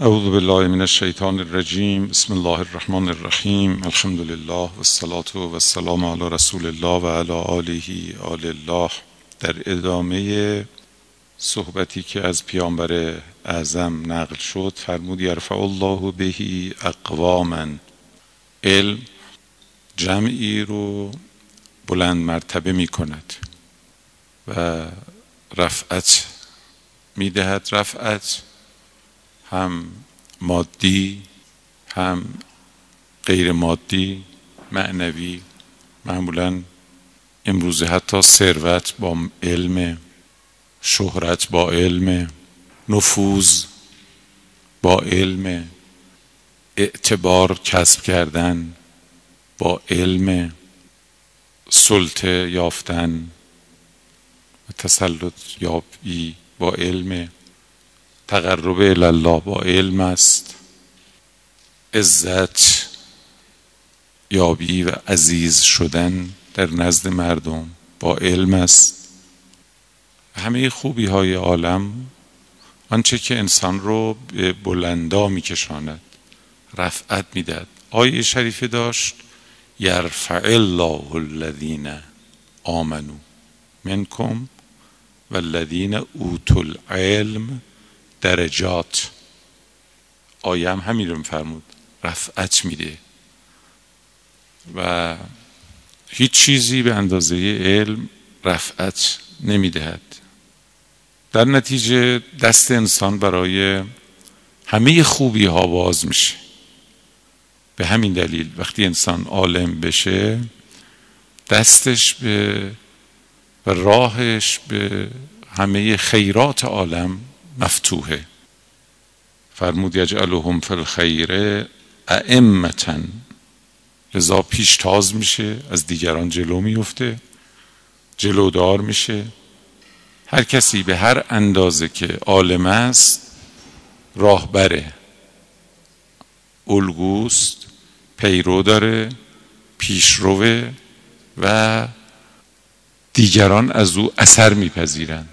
اعوذ بالله من الشیطان الرجیم بسم الله الرحمن الرحیم الحمد لله والصلاة والسلام علی رسول الله و علی آله آل الله. در ادامه صحبتی که از پیامبر اعظم نقل شد فرمود یرفع الله بهی اقواما. علم جمعی رو بلند مرتبه می کند و رفعت می دهد رفعت هم مادی هم غیر مادی معنوی. معمولا امروزه حتی ثروت با علم شهرت با علم نفوذ با علم اعتبار کسب کردن با علم سلطه یافتن و تسلط یابی با علم. تقرب الله با علم است. عزت یابی و عزیز شدن در نزد مردم با علم است. همه خوبی های عالم آنچه که انسان رو به بلندا میکشاند رفعت می‌دهد. آیه شریفه داشت یرفع الله الذین آمنو منکم والذین اوتوا العلم درجات. آیه هم همین رو فرمود رفعت میده. و هیچ چیزی به اندازه علم رفعت نمی‌دهد. در نتیجه دست انسان برای همه خوبی ها باز میشه. به همین دلیل وقتی انسان عالم بشه دستش به و راهش به همه خیرات عالم مفتوحه. فرمود یجعلهم فی الخیر ائمتا. لذا پیشتاز میشه از دیگران جلو میفته جلودار میشه. هر کسی به هر اندازه که عالم است راهبره. الگوست پیرو داره پیشروه و دیگران از او اثر میپذیرند.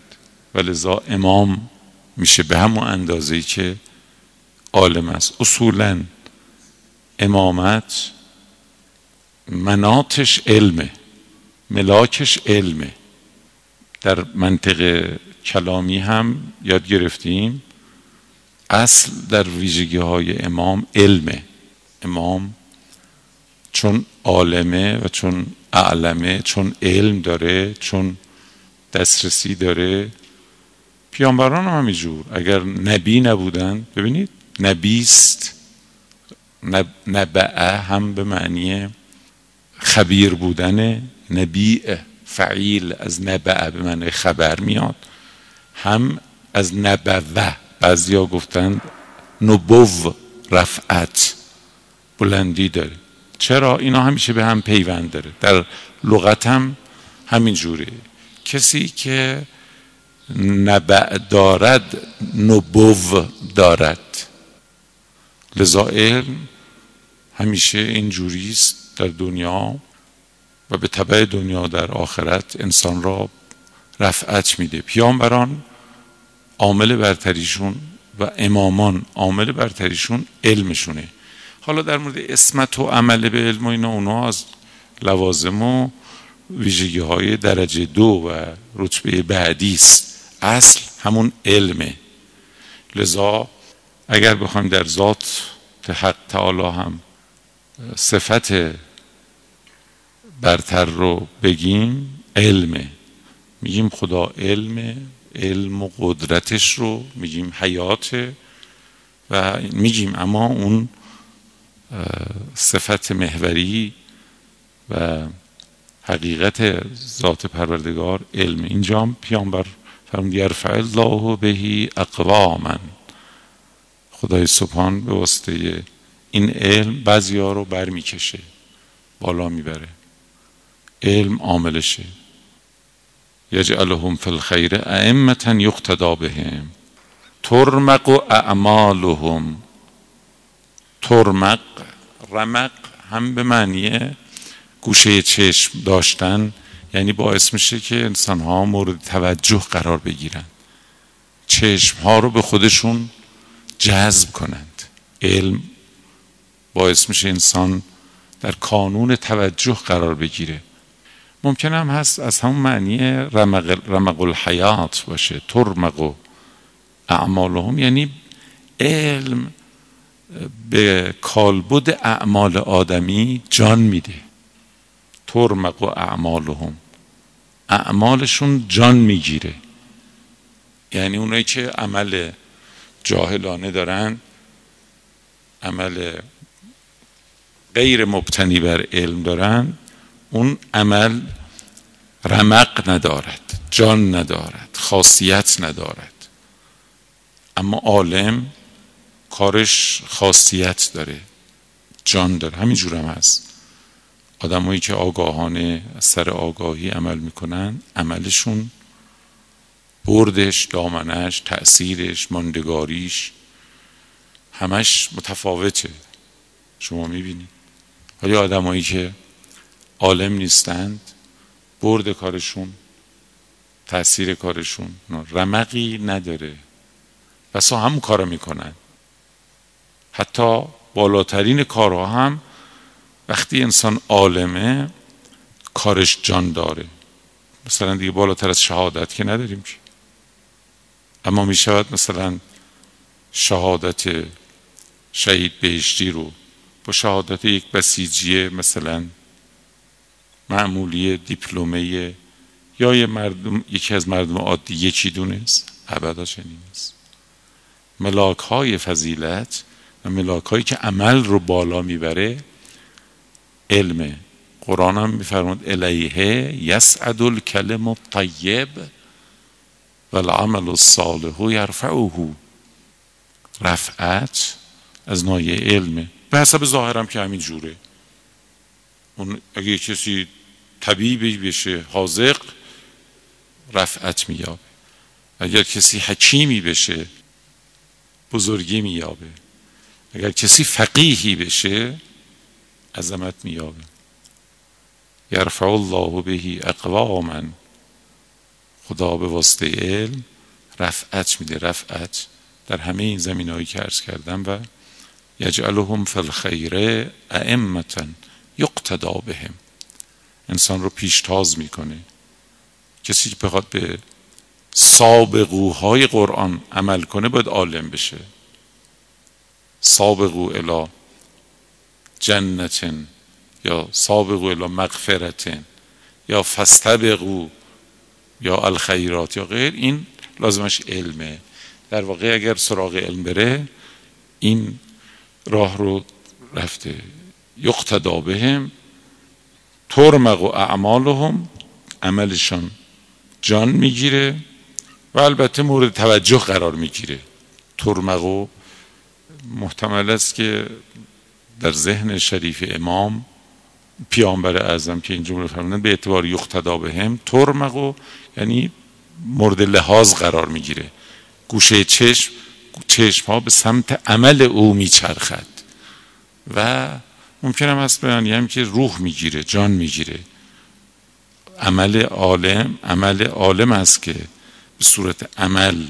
و لذا امام میشه به همون اندازه که عالم است. اصولا امامت مناتش علمه ملاکش علمه. در منطق کلامی هم یاد گرفتیم اصل در ویژگی های امام علمه. امام چون عالمه و چون اعلمه چون علم داره چون دسترسی داره پیامبران هم همینجور. اگر نبی نبودن ببینید نبیست نبعه هم به معنی خبیر بودن نبی فعیل از نبعه به معنی خبر میاد. هم از نبوه بعضیا گفتند نبو رفعت بلندی داره. چرا؟ اینا همیشه به هم پیوند داره. در لغت هم همین جوره کسی که نبع دارد نبو دارد. لذا علم همیشه اینجوری است در دنیا و به طبع دنیا در آخرت انسان را رفعت میده. پیامبران عامل برتریشون و امامان عامل برتریشون علمشونه. حالا در مورد اسمت و عمل به علم و اینا اونا از لوازم و ویژگی های درجه دو و رتبه بعدی است. اصل همون علمه. لذا اگر بخوایم در ذات حق تعالی هم صفت برتر رو بگیم علمه. میگیم خدا علمه علم و قدرتش رو میگیم حیاته و میگیم اما اون صفت محوری و حقیقت ذات پروردگار علم. اینجا پیامبر فرمود یرفع الله بهی اقواما. خدای سبحان به واسطه این علم بعضی ها رو بر می‌کشه بالا می‌بره. علم عاملشه. یجعلهم فی الخیر ائمتا یقتدا بهم. ترمق اعمالهم. ترمق رمق هم به معنی گوشه چشم داشتن یعنی باعث میشه که انسان ها مورد توجه قرار بگیرن. چشم ها رو به خودشون جذب کنند. علم باعث میشه انسان در کانون توجه قرار بگیره. ممکن هم هست از همون معنی رمق, رمق الحیات باشه ترمق اعمالهم. یعنی علم به کالبد اعمال آدمی جان میده. ترمق و اعمالهم. اعمالشون جان می‌گیره. یعنی اونایی که عمل جاهلانه دارن عمل غیر مبتنی بر علم دارن اون عمل رمق ندارد جان ندارد خاصیت ندارد. اما عالم کارش خاصیت داره جان داره. همینجور هم هست. آدمایی که آگاهانه سر آگاهی عمل می‌کنن عملشون بردش دامنش تأثیرش ماندگاریش همش متفاوته. شما می‌بینید. ولی آدمایی که عالم نیستند برد کارشون تاثیر کارشون رمقی نداره. بسا هم کار می‌کنن. حتی بالاترین کارها هم وقتی انسان عالمه کارش جان داره. مثلا دیگه بالاتر از شهادت که نداریم که. اما می شود مثلا شهادت شهید بهشتی رو با شهادت یک بسیجی مثلا معمولی دیپلمه یا یه مردم یکی از مردم عادی یکی دونست ابدا چنین نیست. ملاک های فضیلت و ملاک هایی که عمل رو بالا می‌بره علم قرآن هم میفرماد الیه یسعد الکلم الطیب و العمل الصالح یرفعه. رفعت از نایه علمه به حسب ظاهرم که همین جوره. اون اگه کسی طبیبی بشه حاضق رفعت مییابه. اگر کسی حکیمی بشه بزرگی مییابه. اگر کسی فقیهی بشه عظمت مییابه یرفع الله بهی اقواما. خدا به واسطه علم رفعت میده رفعت در همه این زمین هایی که عرض کردم و یجعلهم فی الخیر ائمتا یقتدا بهم. انسان رو پیشتاز می‌کنه. کسی که بخواد به سابقوهای قرآن عمل کنه باید عالم بشه. سابقو الا جنتن یا سابقو الا مغفرتن یا فستبقو یا الخیرات یا غیر این لازمش علمه. در واقع اگر سراغ علم بره این راه رو رفته. یقتدا بهم ترمق و اعمالهم عملشان جان می‌گیره و البته مورد توجه قرار می‌گیره. ترمق محتمل است که در ذهن شریف امام پیامبر اعظم که این جمله فرمودن به اعتبار یقتدا بهم ترمق یعنی مورد لحاظ قرار می‌گیره. گوشه چشم چشم ها به سمت عمل او میچرخد و ممکن هم هست بیانی هم که روح می‌گیره جان می‌گیره. عمل عالم عمل عالم است که به صورت عمل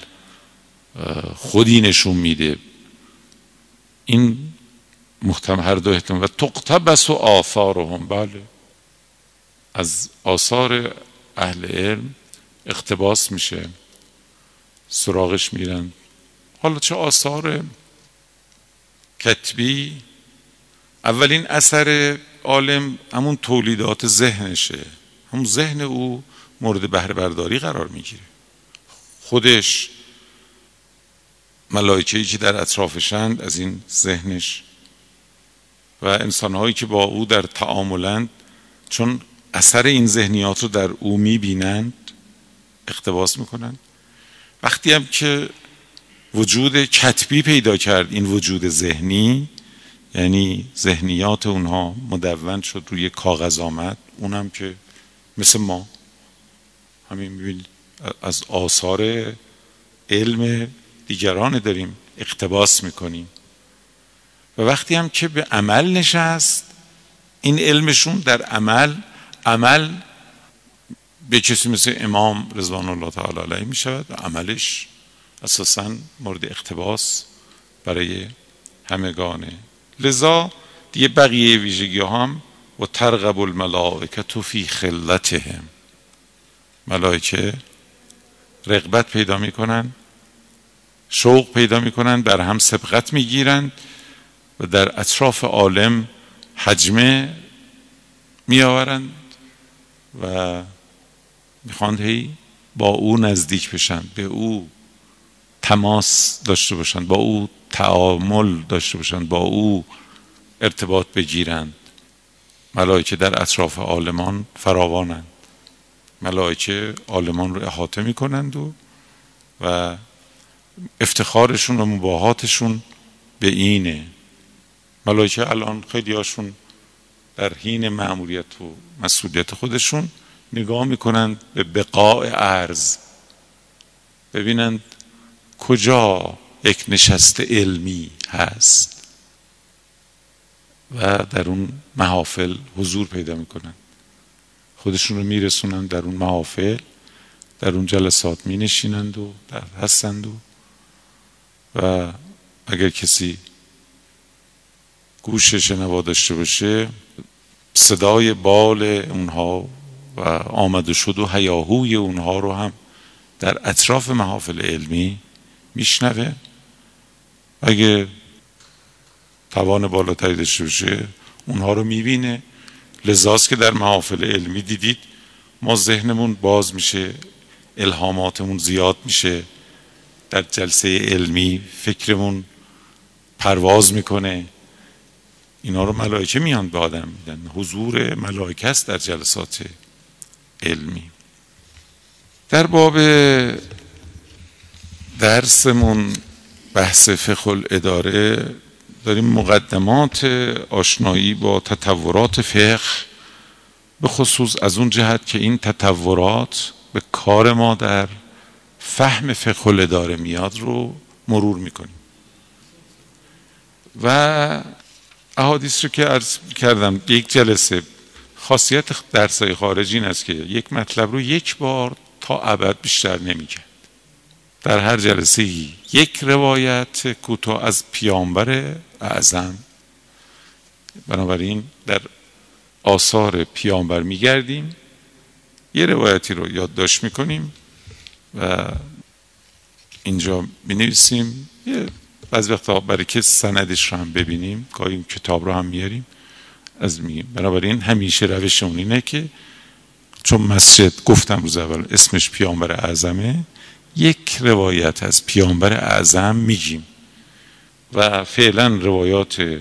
خودی نشون میده. این محتمل هر دو احتمال. و تقتبس و آثارهم. بله. از آثار اهل علم اقتباس میشه. سراغش میرن. حالا چه آثار کتبی؟ اولین اثر عالم همون تولیدات ذهنشه. همون ذهن او مورد بهره برداری قرار می‌گیره. خودش ملائکه‌ای که در اطرافشند از این ذهنش و انسانهایی که با او در تعاملند چون اثر این ذهنیات رو در او می‌بینند اقتباس می‌کنند. وقتی هم که وجود کتبی پیدا کرد این وجود ذهنی یعنی ذهنیات اونها مدون شد روی کاغذ آمد اونم که مثل ما همین از آثار علم دیگران داریم اقتباس می‌کنیم. و وقتی هم که به عمل نشست این علمشون در عمل عمل به کسی مثل امام رضوان الله تعالی علیه می شود و عملش اساسا مورد اقتباس برای همگانه لذا دیگه بقیه ویژگی هم و ترغب الملائکه فی خلتهم. ملائکه رغبت پیدا می‌کنن شوق پیدا می‌کنن در هم سبقت می‌گیرند و در اطراف عالم حجمه میآورند و می‌خواند هی با او نزدیک بشن به او تماس داشته باشند با او تعامل داشته باشند با او ارتباط بگیرند. ملائکه در اطراف عالمان فراوانند. ملائکه عالمان رو احاطه می‌کنند و و افتخارشون و مباهاتشون به اینه. ملائکه الان خیلی هاشون در حین معمولیت و مسئولیت خودشون نگاه می‌کنند به بقاع ارز ببینند کجا یک نشست علمی هست و در اون محافل حضور پیدا می‌کنن خودشون رو میرسونن در اون محافل در اون جلسات می نشینند و در هستند و و اگر کسی گوش شنوا داشته باشه. صدای بال اونها و آمد و شد و هیاهوی اونها رو هم در اطراف محافل علمی میشنوه. اگه توان بالاتری داشته باشه اونها رو می‌بینه. لذاست که در محافل علمی دیدید ما ذهنمون باز میشه الهاماتمون زیاد میشه. در جلسه علمی فکرمون پرواز می‌کنه. اینا رو ملائکه میان به آدم میدن. حضور ملائکه است در جلسات علمی. در باب درسمون بحث فقه الاداره داریم مقدمات آشنایی با تطورات فقه به خصوص از اون جهت که این تطورات به کار ما در فهم فقه الاداره میاد رو مرور می‌کنیم. و احادیث رو که عرض کردم یک جلسه خاصیت درسای خارجی این است که یک مطلب رو یک بار تا ابد بیشتر نمیگه در هر جلسه یک روایت کوتاه از پیامبر اعظم. بنابراین در آثار پیامبر میگردیم. یه روایتی رو یادداشت می‌کنیم و اینجا می نویسیم یه بعضی وقتا برای که سندش رو هم ببینیم گاهی کتاب رو هم میاریم از میگیم. بنابراین همیشه روشمون اینه که چون مسجد گفتم روز اول اسمش پیامبر اعظمه یک روایت از پیامبر اعظم میگیم. و فعلا روایات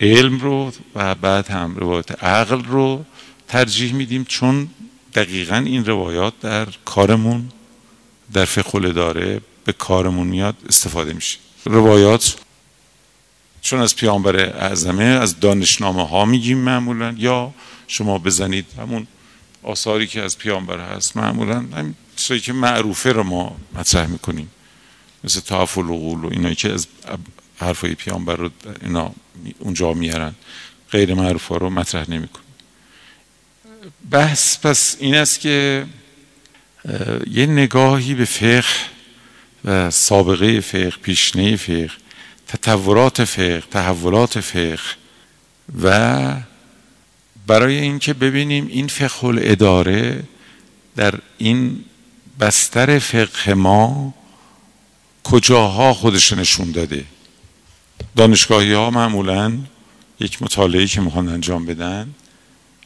علم رو و بعد هم روایات عقل رو ترجیح میدیم چون دقیقا این روایات در کارمون در فقه داره به کارمون میاد استفاده میشه. روایات. چون از پیامبر اعظمه از دانشنامه ها میگیم معمولا یا شما بزنید همون آثاری که از پیامبر هست معمولا همین چیزایی که معروفه رو ما مطرح می‌کنیم. مثل تعف و و اینایی که از حرفای پیامبر رو اینا اونجا میارن. غیر معروف ها رو مطرح نمی‌کنیم. بحث پس این است که یه نگاهی به فقه و سابقه فقه پیشنه فقه تطورات فقه تحولات فقه و برای اینکه ببینیم این فقه الاداره در این بستر فقه ما کجاها خودش نشون داده. دانشگاهی ها معمولا یک مطالعه که می‌خوان انجام بدن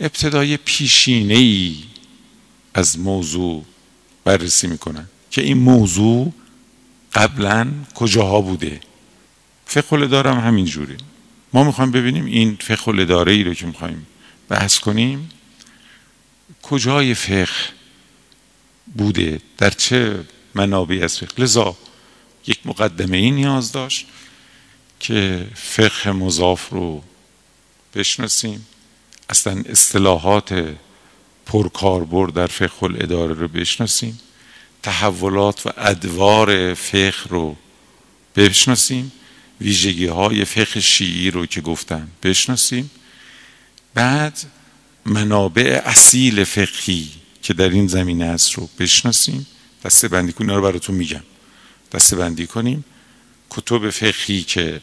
ابتدای پیشینه ای از موضوع بررسی می‌کنن که این موضوع قبلا کجاها بوده؟ فقه هم همین جوره. ما می‌خوایم ببینیم این فقه الاداره ای رو که می‌خوایم بحث کنیم کجای فقه بوده؟ در چه منابعی از فقه؟ لذا یک مقدمه ای نیاز داشت که فقه مضاف رو بشناسیم. اصلا اصطلاحات پرکاربرد در فقه الاداره رو بشناسیم. تحولات و ادوار فقه رو بشناسیم. ویژگی های فقه شیعی رو که گفتم بشناسیم. بعد منابع اصیل فقهی که در این زمینه است رو بشناسیم. دسته بندی کنیم رو براتون میگم. دسته بندی کنیم. کتب فقهی که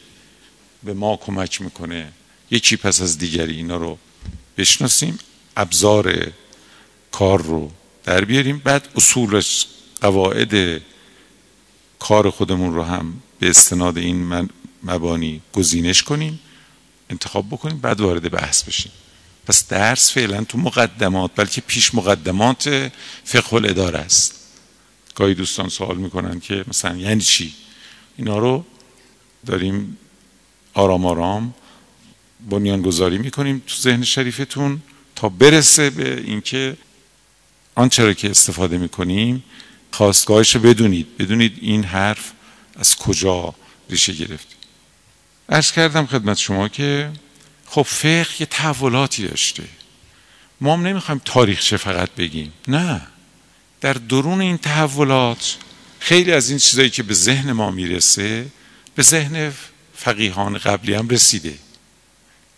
به ما کمک می‌کنه. یکی پس از دیگری اینا رو بشناسیم. ابزار کار رو در بیاریم. بعد اصولش قواعد کار خودمون رو هم به استناد این مبانی گزینش کنیم انتخاب بکنیم بعد وارد بحث بشیم. پس درس فعلا تو مقدمات بلکه پیش مقدمات فقه الاداره است. گاهی دوستان سوال می‌کنن که مثلا یعنی چی؟ اینا رو داریم آرام آرام بنیانگذاری می‌کنیم تو ذهن شریفتون تا برسه به اینکه آنچه را که استفاده می‌کنیم خواستگاهش بدونید. بدونید این حرف از کجا ریشه گرفت. ارز کردم خدمت شما که خب فقه یه تحولاتی داشته. ما هم نمی‌خوایم تاریخچه فقط بگیم. نه. در درون این تحولات خیلی از این چیزایی که به ذهن ما می‌رسه به ذهن فقیهان قبلی هم رسیده.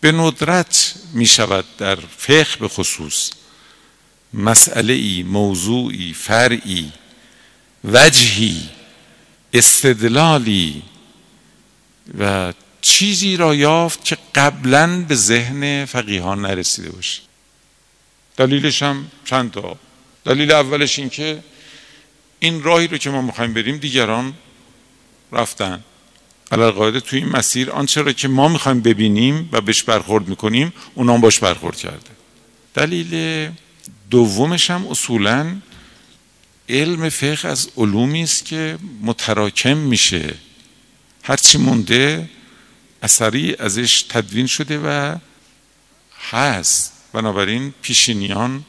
به ندرت می شود در فقه به خصوص مسئله ای موضوعی فرعی وجهی استدلالی و چیزی را یافت که قبلا به ذهن فقیهان نرسیده باشه. دلیلش هم چند تا. دلیل اولش این که این راهی رو که ما می‌خوایم بریم دیگران رفتن. قاعده توی این مسیر آنچه را که ما می‌خوایم ببینیم و بهش برخورد می‌کنیم اونام باش برخورد کرده. دلیل دومش هم اصولا علم فقه از علومی است که متراکم میشه. هرچی مونده اثری ازش تدوین شده و هست. بنابراین پیشینیان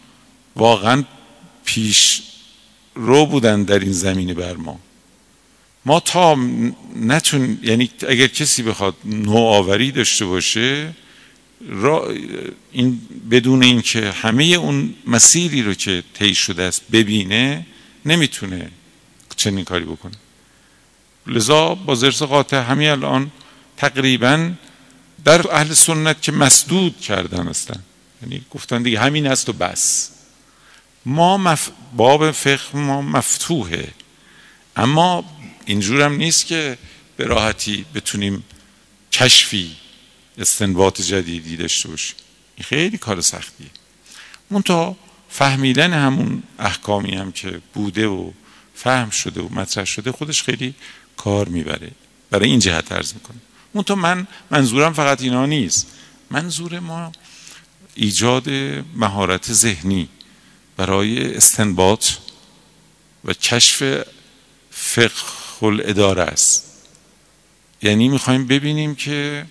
واقعا پیش رو بودن در این زمینه بر ما. ما تا نتون یعنی اگر کسی بخواد نوآوری داشته باشه را این بدون اینکه همه اون مسیری رو که طی شده است ببینه نمی‌تونه چنین کاری بکنه. لذا با زرس قاطع همین الان تقریبا در اهل سنت که مسدود کردن هستن. یعنی گفتن دیگه همین است و بس. ما مف... باب فقه ما مفتوحه. اما اینجور هم نیست که به راحتی بتونیم کشفی استنباط جدیدی داشته باشیم. این خیلی کار سختیه. تا فهمیدن همون احکامی هم که بوده و فهم شده و مطرح شده خودش خیلی کار می‌بره. برای این جهت عرض می‌کنم. تا من منظورم فقط اینا نیست. منظور ما ایجاد مهارت ذهنی برای استنباط و کشف فقه الاداره است. یعنی می‌خوایم ببینیم که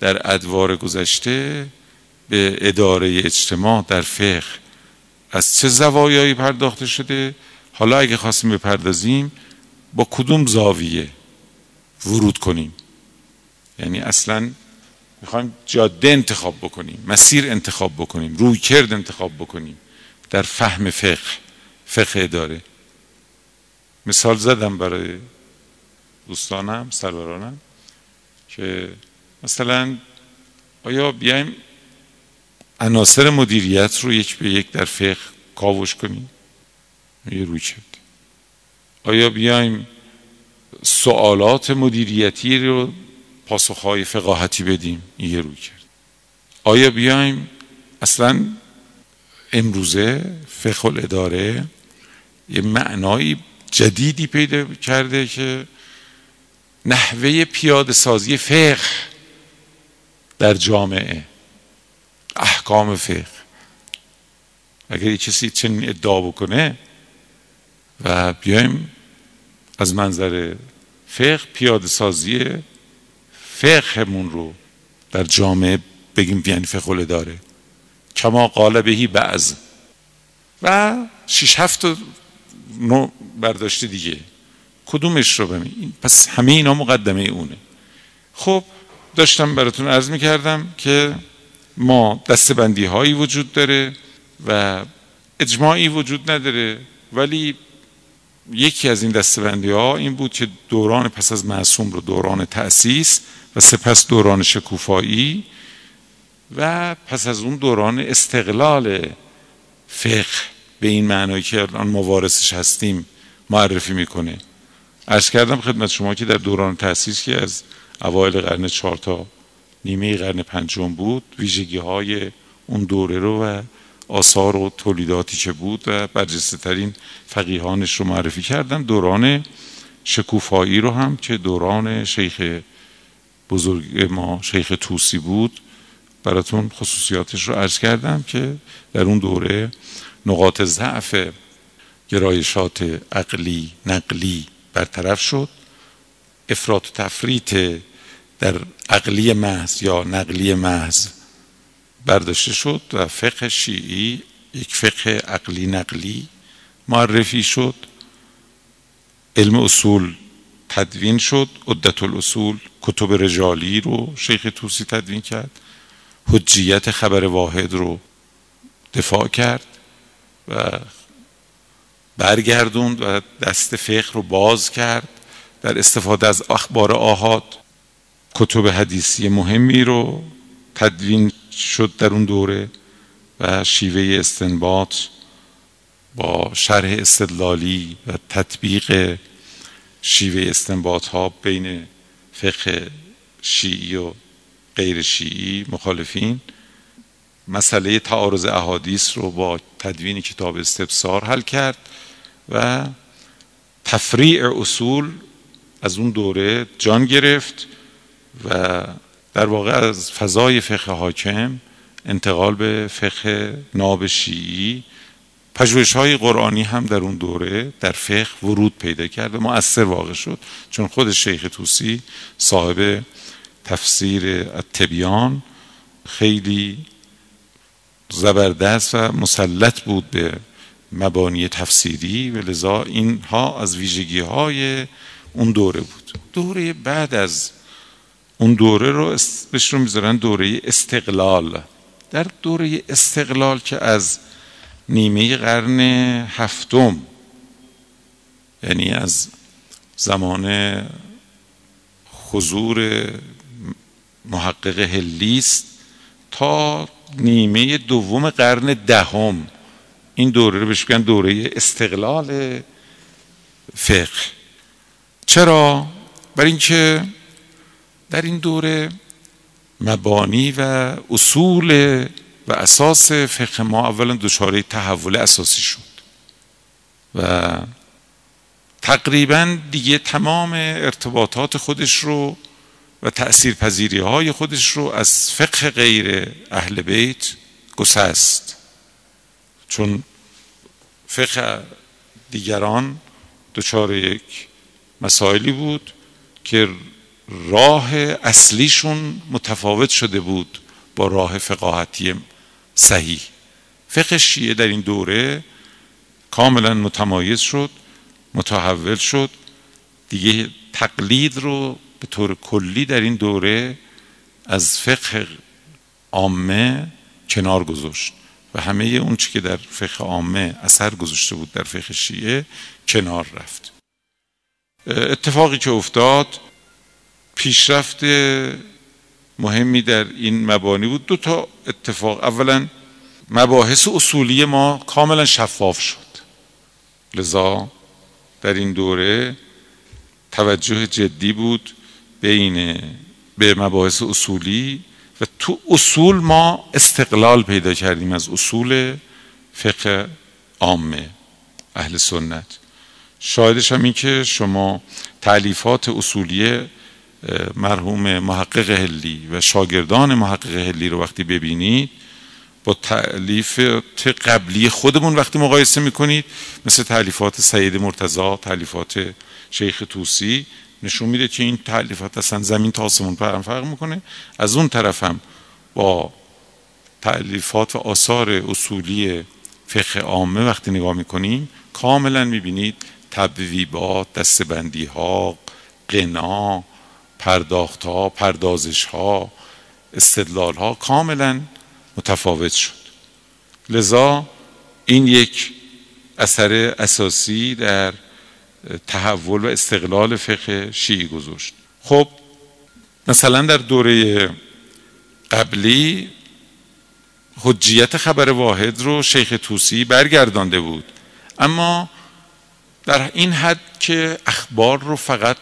در ادوار گذشته به اداره اجتماع در فقه از چه زوایایی پرداخته شده؟ حالا اگه خواستیم بپردازیم با کدوم زاویه ورود کنیم؟ یعنی اصلا می‌خوایم جاده انتخاب بکنیم مسیر انتخاب بکنیم روی کرد انتخاب بکنیم در فهم فقه فقه اداره. مثال زدم برای دوستانم سرورانم که مثلا آیا بیایم عناصر مدیریت رو یک به یک در فقه کاوش کنیم. یه روی کرد آیا بیایم سوالات مدیریتی رو پاسخهای فقاهتی بدیم؟ یه روی کرد آیا بیایم اصلا امروزه فقه الاداره یه معنایی جدیدی پیدا کرده که نحوه پیاده سازی فقه در جامعه؟ احکام فقه. اگر یه کسی چنین ادعا بکنه و بیایم از منظر فقه پیاده سازی فقهمون رو در جامعه بگیم یعنی فقه داره. کما قال بعض. و شش هفت نوع برداشت دیگه. کدومش رو بمین پس همه اینا مقدمه اونه. خب داشتم براتون عرض می‌کردم که ما دستبندی هایی وجود داره و اجماعی وجود نداره ولی یکی از این دستبندی ها این بود که دوران پس از معصوم رو دوران تأسیس و سپس دوران شکوفایی و پس از اون دوران استقلال فقه به این معنایی که الان موارثش هستیم معرفی می‌کنه. ارز کردم خدمت شما که در دوران تأسیس که از اوایل قرن چهار تا نیمه قرن پنجم بود. ویژگی های اون دوره رو و آثار و تولیداتی که بود و برجسته ترین فقیهانش رو معرفی کردم. دوران شکوفایی رو هم که دوران شیخ بزرگ ما شیخ توسی بود براتون خصوصیاتش رو عرض کردم که در اون دوره نقاط ضعف گرایشات عقلی نقلی برطرف شد. افراط و تفریط در عقلی محض یا نقلی محض برداشته شد و فقه شیعی یک فقه عقلی نقلی معرفی شد. علم اصول تدوین شد. عدت الاصول کتب رجالی رو شیخ توسی تدوین کرد. حجیت خبر واحد رو دفاع کرد و برگردوند و دست فقه رو باز کرد. در استفاده از اخبار آهاد کتب حدیثی مهمی رو تدوین شد در اون دوره و شیوه استنباط با شرح استدلالی و تطبیق شیوه استنباط ها بین فقه شیعی و غیر شیعی مخالفین. مسئله تعارض احادیث رو با تدوین کتاب استبصار حل کرد و تفریع اصول از اون دوره جان گرفت. و در واقع از فضای فقه حاکم انتقال به فقه ناب شیعی پژوهش های قرآنی هم در اون دوره در فقه ورود پیدا کرد و مؤثر واقع شد. چون خود شیخ توسی صاحب تفسیر التبیان خیلی زبردست و مسلط بود به مبانی تفسیری و لذا اینها از ویژگی های اون دوره بود. دوره بعد از اون دوره رو بهش رو می‌ذارن دوره استقلال. در دوره استقلال که از نیمه قرن هفتم یعنی از زمان حضور محقق هلیست تا نیمه دوم قرن دهم. این دوره رو بهش دوره استقلال فقه. چرا؟ برای اینکه در این دوره مبانی و اصول و اساس فقه ما اولا دچار تحول اساسی شد و تقریبا دیگه تمام ارتباطات خودش رو و تأثیر پذیری های خودش رو از فقه غیر اهل بیت گسست. چون فقه دیگران دچار یک مسائلی بود که راه اصلیشون متفاوت شده بود با راه فقاهتی صحیح. فقه شیعه در این دوره کاملا متمایز شد متحول شد. دیگه تقلید رو به طور کلی در این دوره از فقه عامه کنار گذاشت و همه اون چی که در فقه عامه اثر گذاشته بود در فقه شیعه کنار رفت. اتفاقی که افتاد پیشرفت مهمی در این مبانی بود. دو تا اتفاق. اولا مباحث اصولی ما کاملا شفاف شد. لذا در این دوره توجه جدی بود بین به مباحث اصولی و تو اصول ما استقلال پیدا کردیم از اصول فقه عامه اهل سنت. شاهدش هم این که شما تعلیفات اصولی مرحوم محقق هلی و شاگردان محقق هلی رو وقتی ببینید با تعلیف قبلی خودمون وقتی مقایسه می‌کنید مثل تعلیفات سید مرتضا تعلیفات شیخ توسی نشون میده که این تعلیفات اصلا زمین تا آسمون فرق می‌کنه. از اون طرف هم با تعلیفات و آثار اصولی فقه عامه وقتی نگاه می‌کنیم کاملا می‌بینید تبویبات دستبندی ها قنا پرداخت ها پردازش ها استدلال ها کاملا متفاوت شد. لذا این یک اثر اساسی در تحول و استقلال فقه شیعی گذاشت. خب مثلا در دوره قبلی حجیت خبر واحد رو شیخ توسی برگردانده بود. اما در این حد که اخبار رو فقط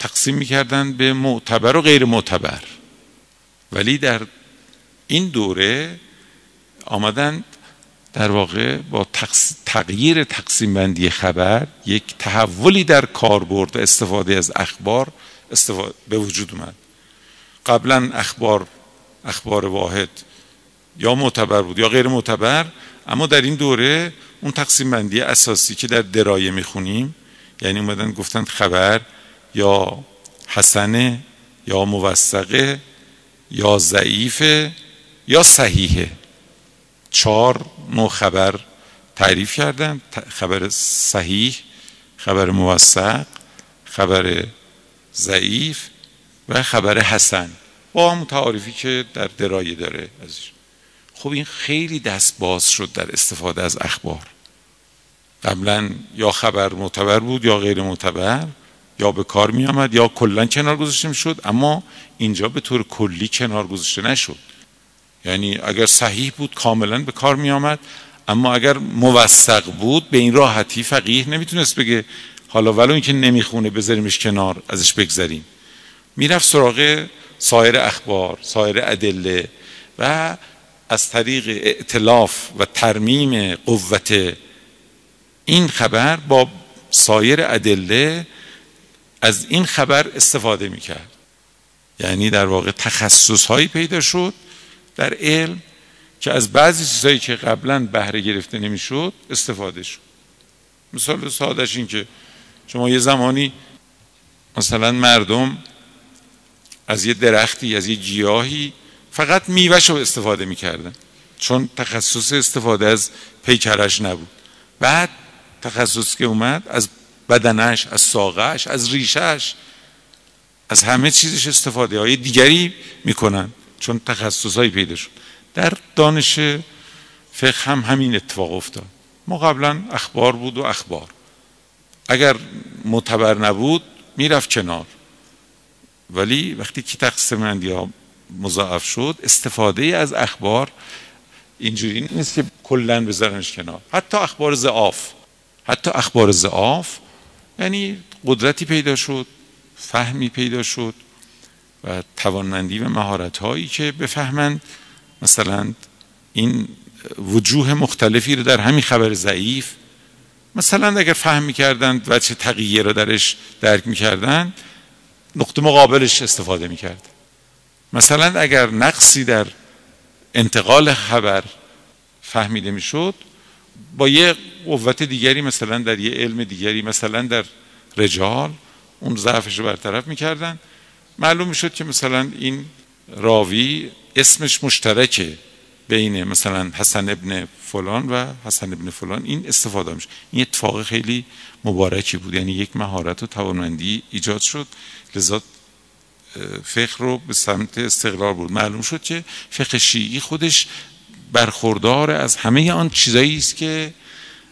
تقسیم می‌کردن به معتبر و غیر معتبر. ولی در این دوره آمدن در واقع با تغییر تقسیم بندی خبر یک تحولی در کاربرد و استفاده از اخبار استفاده به وجود اومد. قبلا اخبار اخبار واحد یا معتبر بود یا غیر معتبر اما در این دوره اون تقسیم بندی اساسی که در درایه می‌خونیم یعنی اومدن گفتن خبر یا حسنه یا موثقه یا ضعیفه یا صحیحه. چهار نوع خبر تعریف کردن. خبر صحیح خبر موثق خبر ضعیف و خبر حسن. با هم تعاریفی که در درایه داره ازش خب این خیلی دست باز شد در استفاده از اخبار. قبلا یا خبر معتبر بود یا غیر معتبر. یا به کار می آمد یا کلا کنار گذاشته شد اما اینجا به طور کلی کنار گذاشته نشد. یعنی اگر صحیح بود کاملا به کار می آمد اما اگر موثق بود به این راحتی فقیه نمی‌تونست بگه حالا ولو اینکه نمی‌خونه بذاریمش کنار ازش بگذریم. می‌رفت سراغ سایر اخبار سایر ادله و از طریق ائتلاف و ترمیم قوت این خبر با سایر ادله از این خبر استفاده می‌کرد. یعنی در واقع تخصص هایی پیدا شد در علم که از بعضی چیزهایی که قبلا بهره گرفته نمی‌شد استفاده شد. مثال سادش این که شما یه زمانی مثلا مردم از یه درختی از یه گیاهی فقط میوهش رو استفاده می‌کردن. چون تخصص استفاده از پیکرش نبود. بعد تخصص که اومد از بدنش از ساقش از ریشش از همه چیزش استفاده های دیگری می‌کنن چون تخصص هایی پیدا شد. در دانش فقه هم همین اتفاق افتاد. ما قبلا اخبار بود و اخبار. اگر معتبر نبود می‌رفت کنار. ولی وقتی که تقسیم ها مضاعف شد استفاده از اخبار اینجوری نیست که کلا بذارنش کنار. حتی اخبار زعاف حتی اخبار زعاف یعنی قدرتی پیدا شد فهمی پیدا شد و توانمندی و مهارت هایی که بفهمند. مثلا این وجوه مختلفی رو در همین خبر ضعیف. مثلا اگر فهم می‌کردند و چه تغییر رو درش درک می‌کردند نقطه مقابلش استفاده می‌کرد. مثلا اگر نقصی در انتقال خبر فهمیده می‌شد با یه قوت دیگری مثلا در یه علم دیگری مثلا در رجال اون ضعفش رو برطرف می‌کردن. معلوم می‌شد که مثلا این راوی اسمش مشترکه بین مثلا حسن ابن فلان و حسن ابن فلان. این استفاده میشه این اتفاق خیلی مبارکی بود. یعنی یک مهارت و توانمندی ایجاد شد. لذا فقه رو به سمت استقلال بود معلوم شد که فقه شیعی خودش برخوردار از همه آن چیزایی است که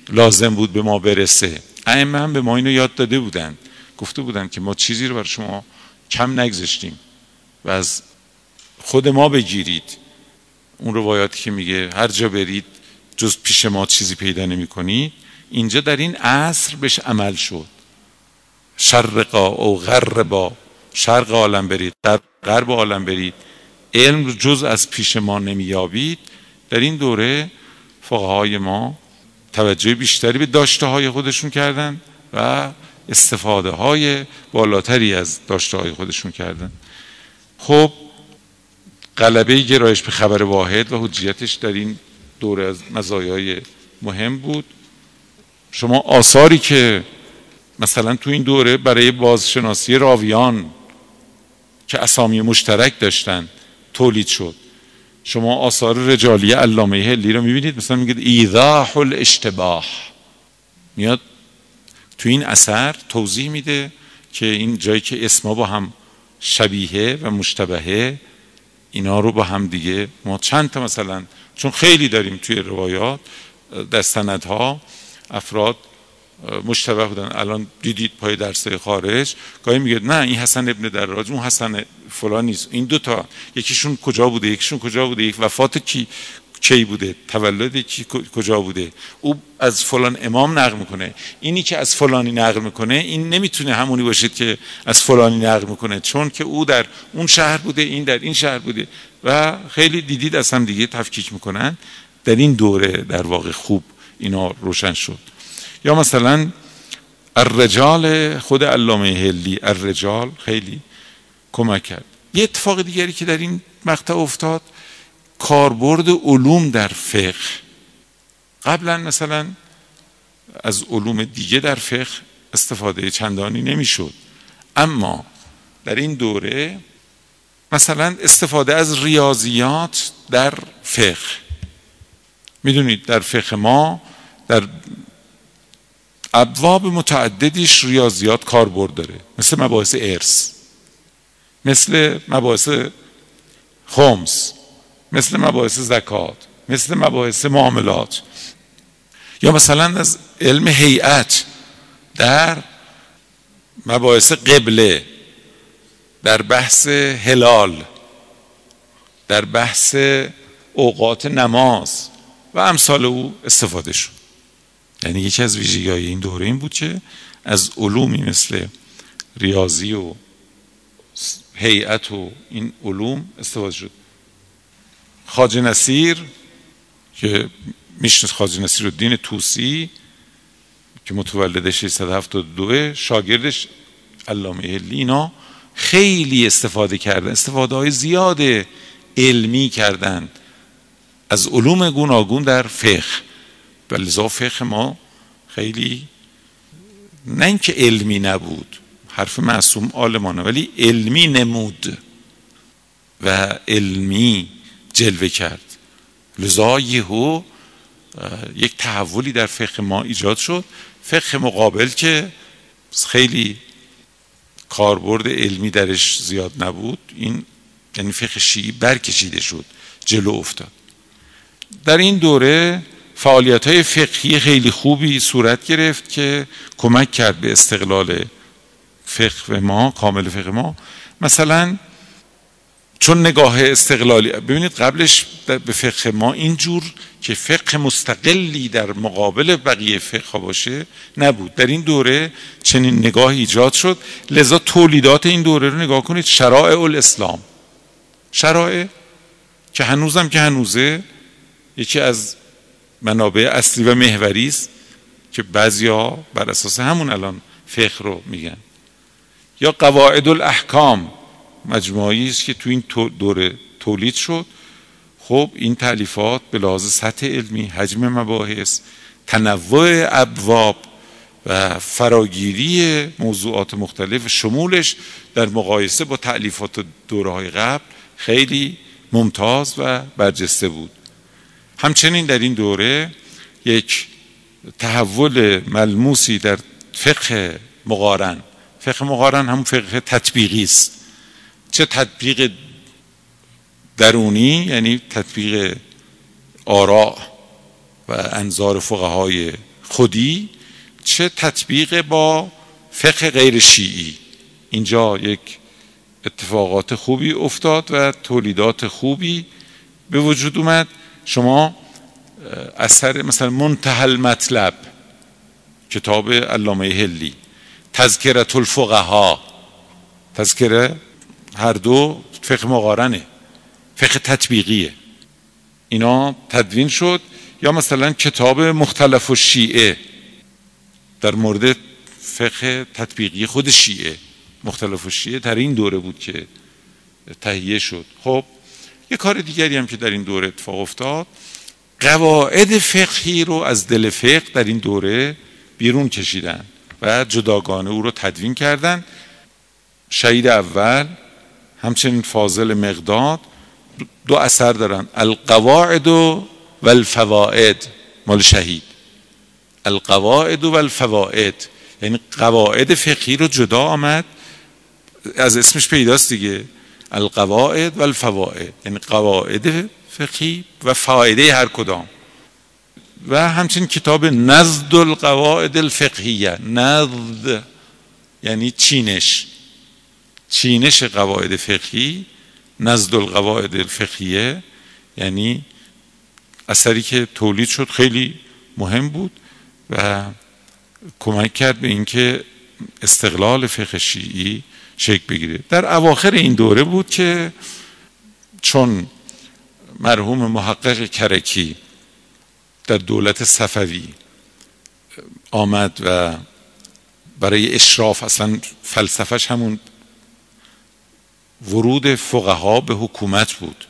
لازم بود به ما برسه. ائمه هم به ما اینو یاد داده بودن گفته بودن که ما چیزی رو برای شما کم نگذاشتیم و از خود ما بگیرید. اون روایاتی که میگه هر جا برید جز پیش ما چیزی پیدا نمی کنید اینجا در این عصر بهش عمل شد. شرقا او غربا شرق عالم برید در غرب عالم برید. علم جز از پیش ما نمییابید. در این دوره فقهای ما توجه بیشتری به داشته های خودشون کردن و استفاده های بالاتری از داشته های خودشون کردن. خب غلبه گرایش به خبر واحد و حجیتش در این دوره از مزایای مهم بود. شما آثاری که مثلا تو این دوره برای بازشناسی راویان که اسامی مشترک داشتن تولید شد. شما آثار رجالی علامه هلی رو می‌بینید؟ مثلا میگید ایضاح الاشتباه میاد تو این اثر توضیح میده که این جایی که اسما با هم شبیه و مشتبهه اینا رو با هم دیگه ما چند تا مثلا چون خیلی داریم توی روایات در سندها افراد مشتبه بودن. الان دیدید پای درسه خارج. گاهی میگه نه این حسن ابن دراج اون حسن فلان نیست. این دوتا یکیشون کجا بوده یکیشون کجا بوده یک وفات کی کی بوده تولد کی کجا بوده. او از فلان امام نقل می‌کنه. اینی که از فلانی نقل می‌کنه این نمی‌تونه همونی باشید که از فلانی نقل می‌کنه. چون که او در اون شهر بوده این در این شهر بوده. و خیلی دیدید از هم دیگه تفکیک می‌کنن. در این دوره در واقع خوب اینا روشن شد. یا مثلا الرجال خود علامه هلی الرجال خیلی کمک کرد. یه اتفاق دیگری که در این مقطع افتاد کاربرد علوم در فقه. قبلا مثلا از علوم دیگه در فقه استفاده چندانی نمی‌شد. اما در این دوره مثلا استفاده از ریاضیات در فقه. می‌دونید در فقه ما در ابواب متعددیش ریاضیات کاربرد داره. مثل مباحث ارث. مثل مباحث خمس. مثل مباحث زکات. مثل مباحث معاملات. یا مثلا از علم هیئت در مباحث قبله در بحث هلال در بحث اوقات نماز و امثال او استفاده شد. یعنی یکی از ویژگی های این دوره این بود که از علومی مثل ریاضی و هیئت و این علوم استفاده شد. خاج نصیر که میشنست خاج نصیر و دین توسی که متولد 672 شاگردش علامه اینا خیلی استفاده کردن استفاده های زیاد علمی کردن از علوم گوناگون در فقه. و لذا فقه ما خیلی نه اینکه علمی نبود حرف معصوم آلمانه ولی علمی نمود و علمی جلوه کرد. لذا یهو یک تحولی در فقه ما ایجاد شد. فقه مقابل که خیلی کاربرد علمی درش زیاد نبود این یعنی فقه شیعی برکشیده شد جلو افتاد. در این دوره فعالیت های فقهی خیلی خوبی صورت گرفت که کمک کرد به استقلال فقه ما کامل فقه ما. مثلا چون نگاه استقلالی ببینید قبلش به فقه ما اینجور که فقه مستقلی در مقابل بقیه فقه باشه نبود. در این دوره چنین نگاه ایجاد شد. لذا تولیدات این دوره رو نگاه کنید. شرائع الاسلام. شرائع که هنوزم که هنوزه یکی از منابع اصلی و محوری است که بعضیا بر اساس همون الان فقه رو میگن. یا قواعد الاحکام مجموعی است که تو این دوره تولید شد. خب این تعلیفات به لحاظ سطح علمی حجم مباحث تنوع ابواب و فراگیری موضوعات مختلف شمولش در مقایسه با تعلیفات دوره های قبل خیلی ممتاز و برجسته بود. همچنین در این دوره یک تحول ملموسی در فقه مقارن. فقه مقارن هم فقه تطبیقی است. چه تطبیق درونی؟ یعنی تطبیق آراء و انظار فقهای خودی. چه تطبیق با فقه غیر شیعی؟ اینجا یک اتفاقات خوبی افتاد و تولیدات خوبی به وجود اومد. شما اثر مثلا منتهل مطلب کتاب علامه هلی تذکرت الفقها تذکره هر دو فقه مقارنه فقه تطبیقیه. اینا تدوین شد. یا مثلا کتاب مختلف و شیعه در مورد فقه تطبیقی خود شیعه مختلف و شیعه در این دوره بود که تهیه شد. خب یه کار دیگری هم که در این دوره اتفاق افتاد. قواعد فقهی رو از دل فقه در این دوره بیرون کشیدن و جداگانه او رو تدوین کردن. شهید اول همچنین فاضل مقداد دو اثر دارن. القواعد و الفوائد مال شهید. القواعد و الفوائد یعنی قواعد فقهی رو جدا آمد. از اسمش پیداست دیگه. القواعد و الفوائد یعنی قواعد فقهی و فایده هر کدام. و همچنین کتاب نزد القواعد الفقهیه. نزد یعنی چینش. چینش قواعد فقهی نزد القواعد الفقهیه یعنی اثری که تولید شد خیلی مهم بود و کمک کرد به اینکه استقلال فقه شیعی شکل بگیره. در اواخر این دوره بود که چون مرحوم محقق کرکی در دولت صفوی آمد و برای اشراف اصلا فلسفهش همون ورود فقها به حکومت بود.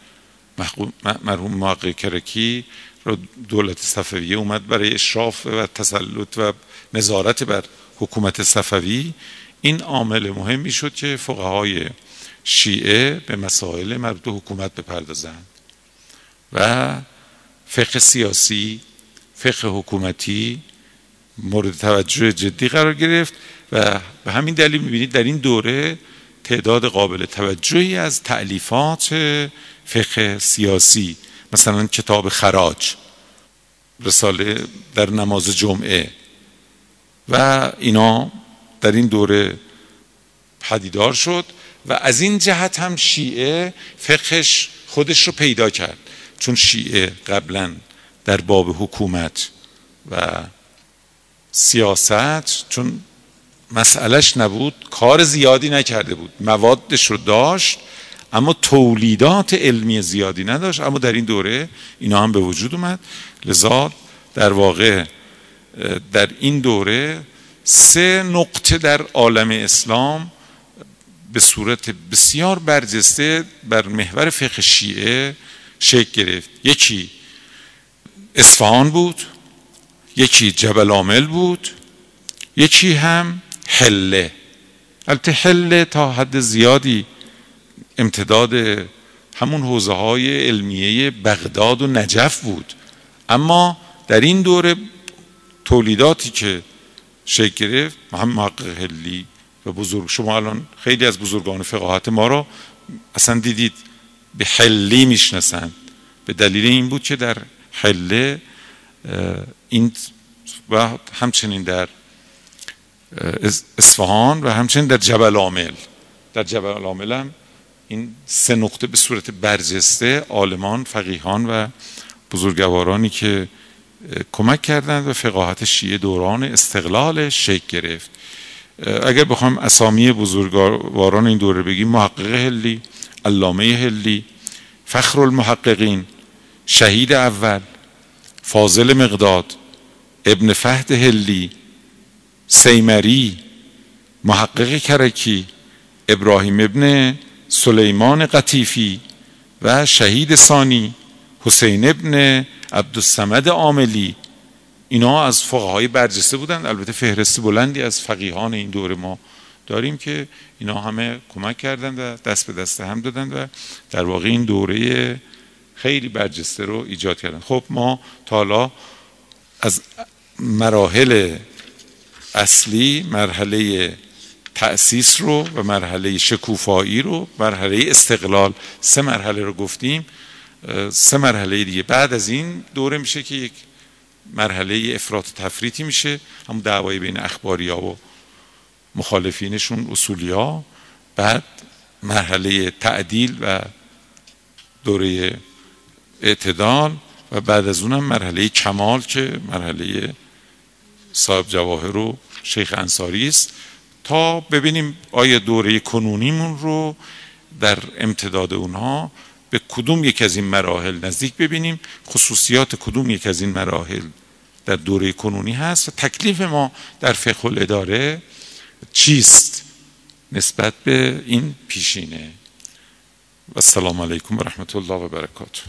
مرحوم محقق کرکی رو دولت صفویه اومد برای اشراف و تسلط و نظارت بر حکومت صفوی. این عامل مهمی شد که فقهای شیعه به مسائل مربوط حکومت بپردازند و فقه سیاسی فقه حکومتی مورد توجه جدی قرار گرفت و به همین دلیل می‌بینید در این دوره تعداد قابل توجهی از تعلیفات فقه سیاسی مثلا کتاب خراج رساله در نماز جمعه و اینا در این دوره پدیدار شد و از این جهت هم شیعه فقهش خودش رو پیدا کرد. چون شیعه قبلا در باب حکومت و سیاست چون مسئلهش نبود کار زیادی نکرده بود. موادش رو داشت اما تولیدات علمی زیادی نداشت. اما در این دوره اینا هم به وجود اومد. لذا در واقع در این دوره سه نقطه در عالم اسلام به صورت بسیار برجسته بر محور فقه شیعه شکل گرفت. یکی اصفهان بود یکی جبل عامل بود یکی هم حله. البته حله تا حد زیادی امتداد همون حوزه های علمیه بغداد و نجف بود. اما در این دوره تولیداتی که شکل گرفت. هم محقق حلی و بزرگ. شما الان خیلی از بزرگان فقاهت ما رو اصلا دیدید. به حلی می‌شناسند. به دلیل این بود که در حله این و همچنین در اصفهان و همچنین در جبل عامل. در جبل عامل هم این سه نقطه به صورت برجسته عالمان فقیهان و بزرگوارانی که کمک کردند و فقاهت شیعه دوران استقلال شکل گرفت. اگر بخوام اسامی بزرگواران این دوره بگیم محقق هلی علامه هلی فخر المحققین شهید اول فاضل مقداد ابن فهد هلی سیمری محقق کرکی ابراهیم ابن سلیمان قطیفی و شهید ثانی. حسین ابن عبدالسمد عاملی. اینا از فقهای برجسته بودند. البته فهرست بلندی از فقیهان این دوره ما داریم که اینا همه کمک کردند و دست به دست هم دادند و در واقع این دوره خیلی برجسته رو ایجاد کردن خب ما تا حالا از مراحل اصلی مرحله تأسیس رو و مرحله شکوفایی رو مرحله استقلال سه مرحله رو گفتیم. سه مرحله دیگه. بعد از این دوره میشه که یک مرحله افراط تفریطی میشه. همون دعوای بین اخباری ها و مخالفینشون اصولی بعد مرحله تعدیل و دوره اعتدال. و بعد از اونم مرحله کمال که مرحله صاحب جواهر و شیخ انصاری است. تا ببینیم آیا دوره کنونیمون رو در امتداد اونها به کدوم یک از این مراحل نزدیک ببینیم؟ خصوصیات کدوم یک از این مراحل در دوره کنونی هست و تکلیف ما در فقه الاداره چیست نسبت به این پیشینه؟ و السلام علیکم و رحمت الله و برکاته.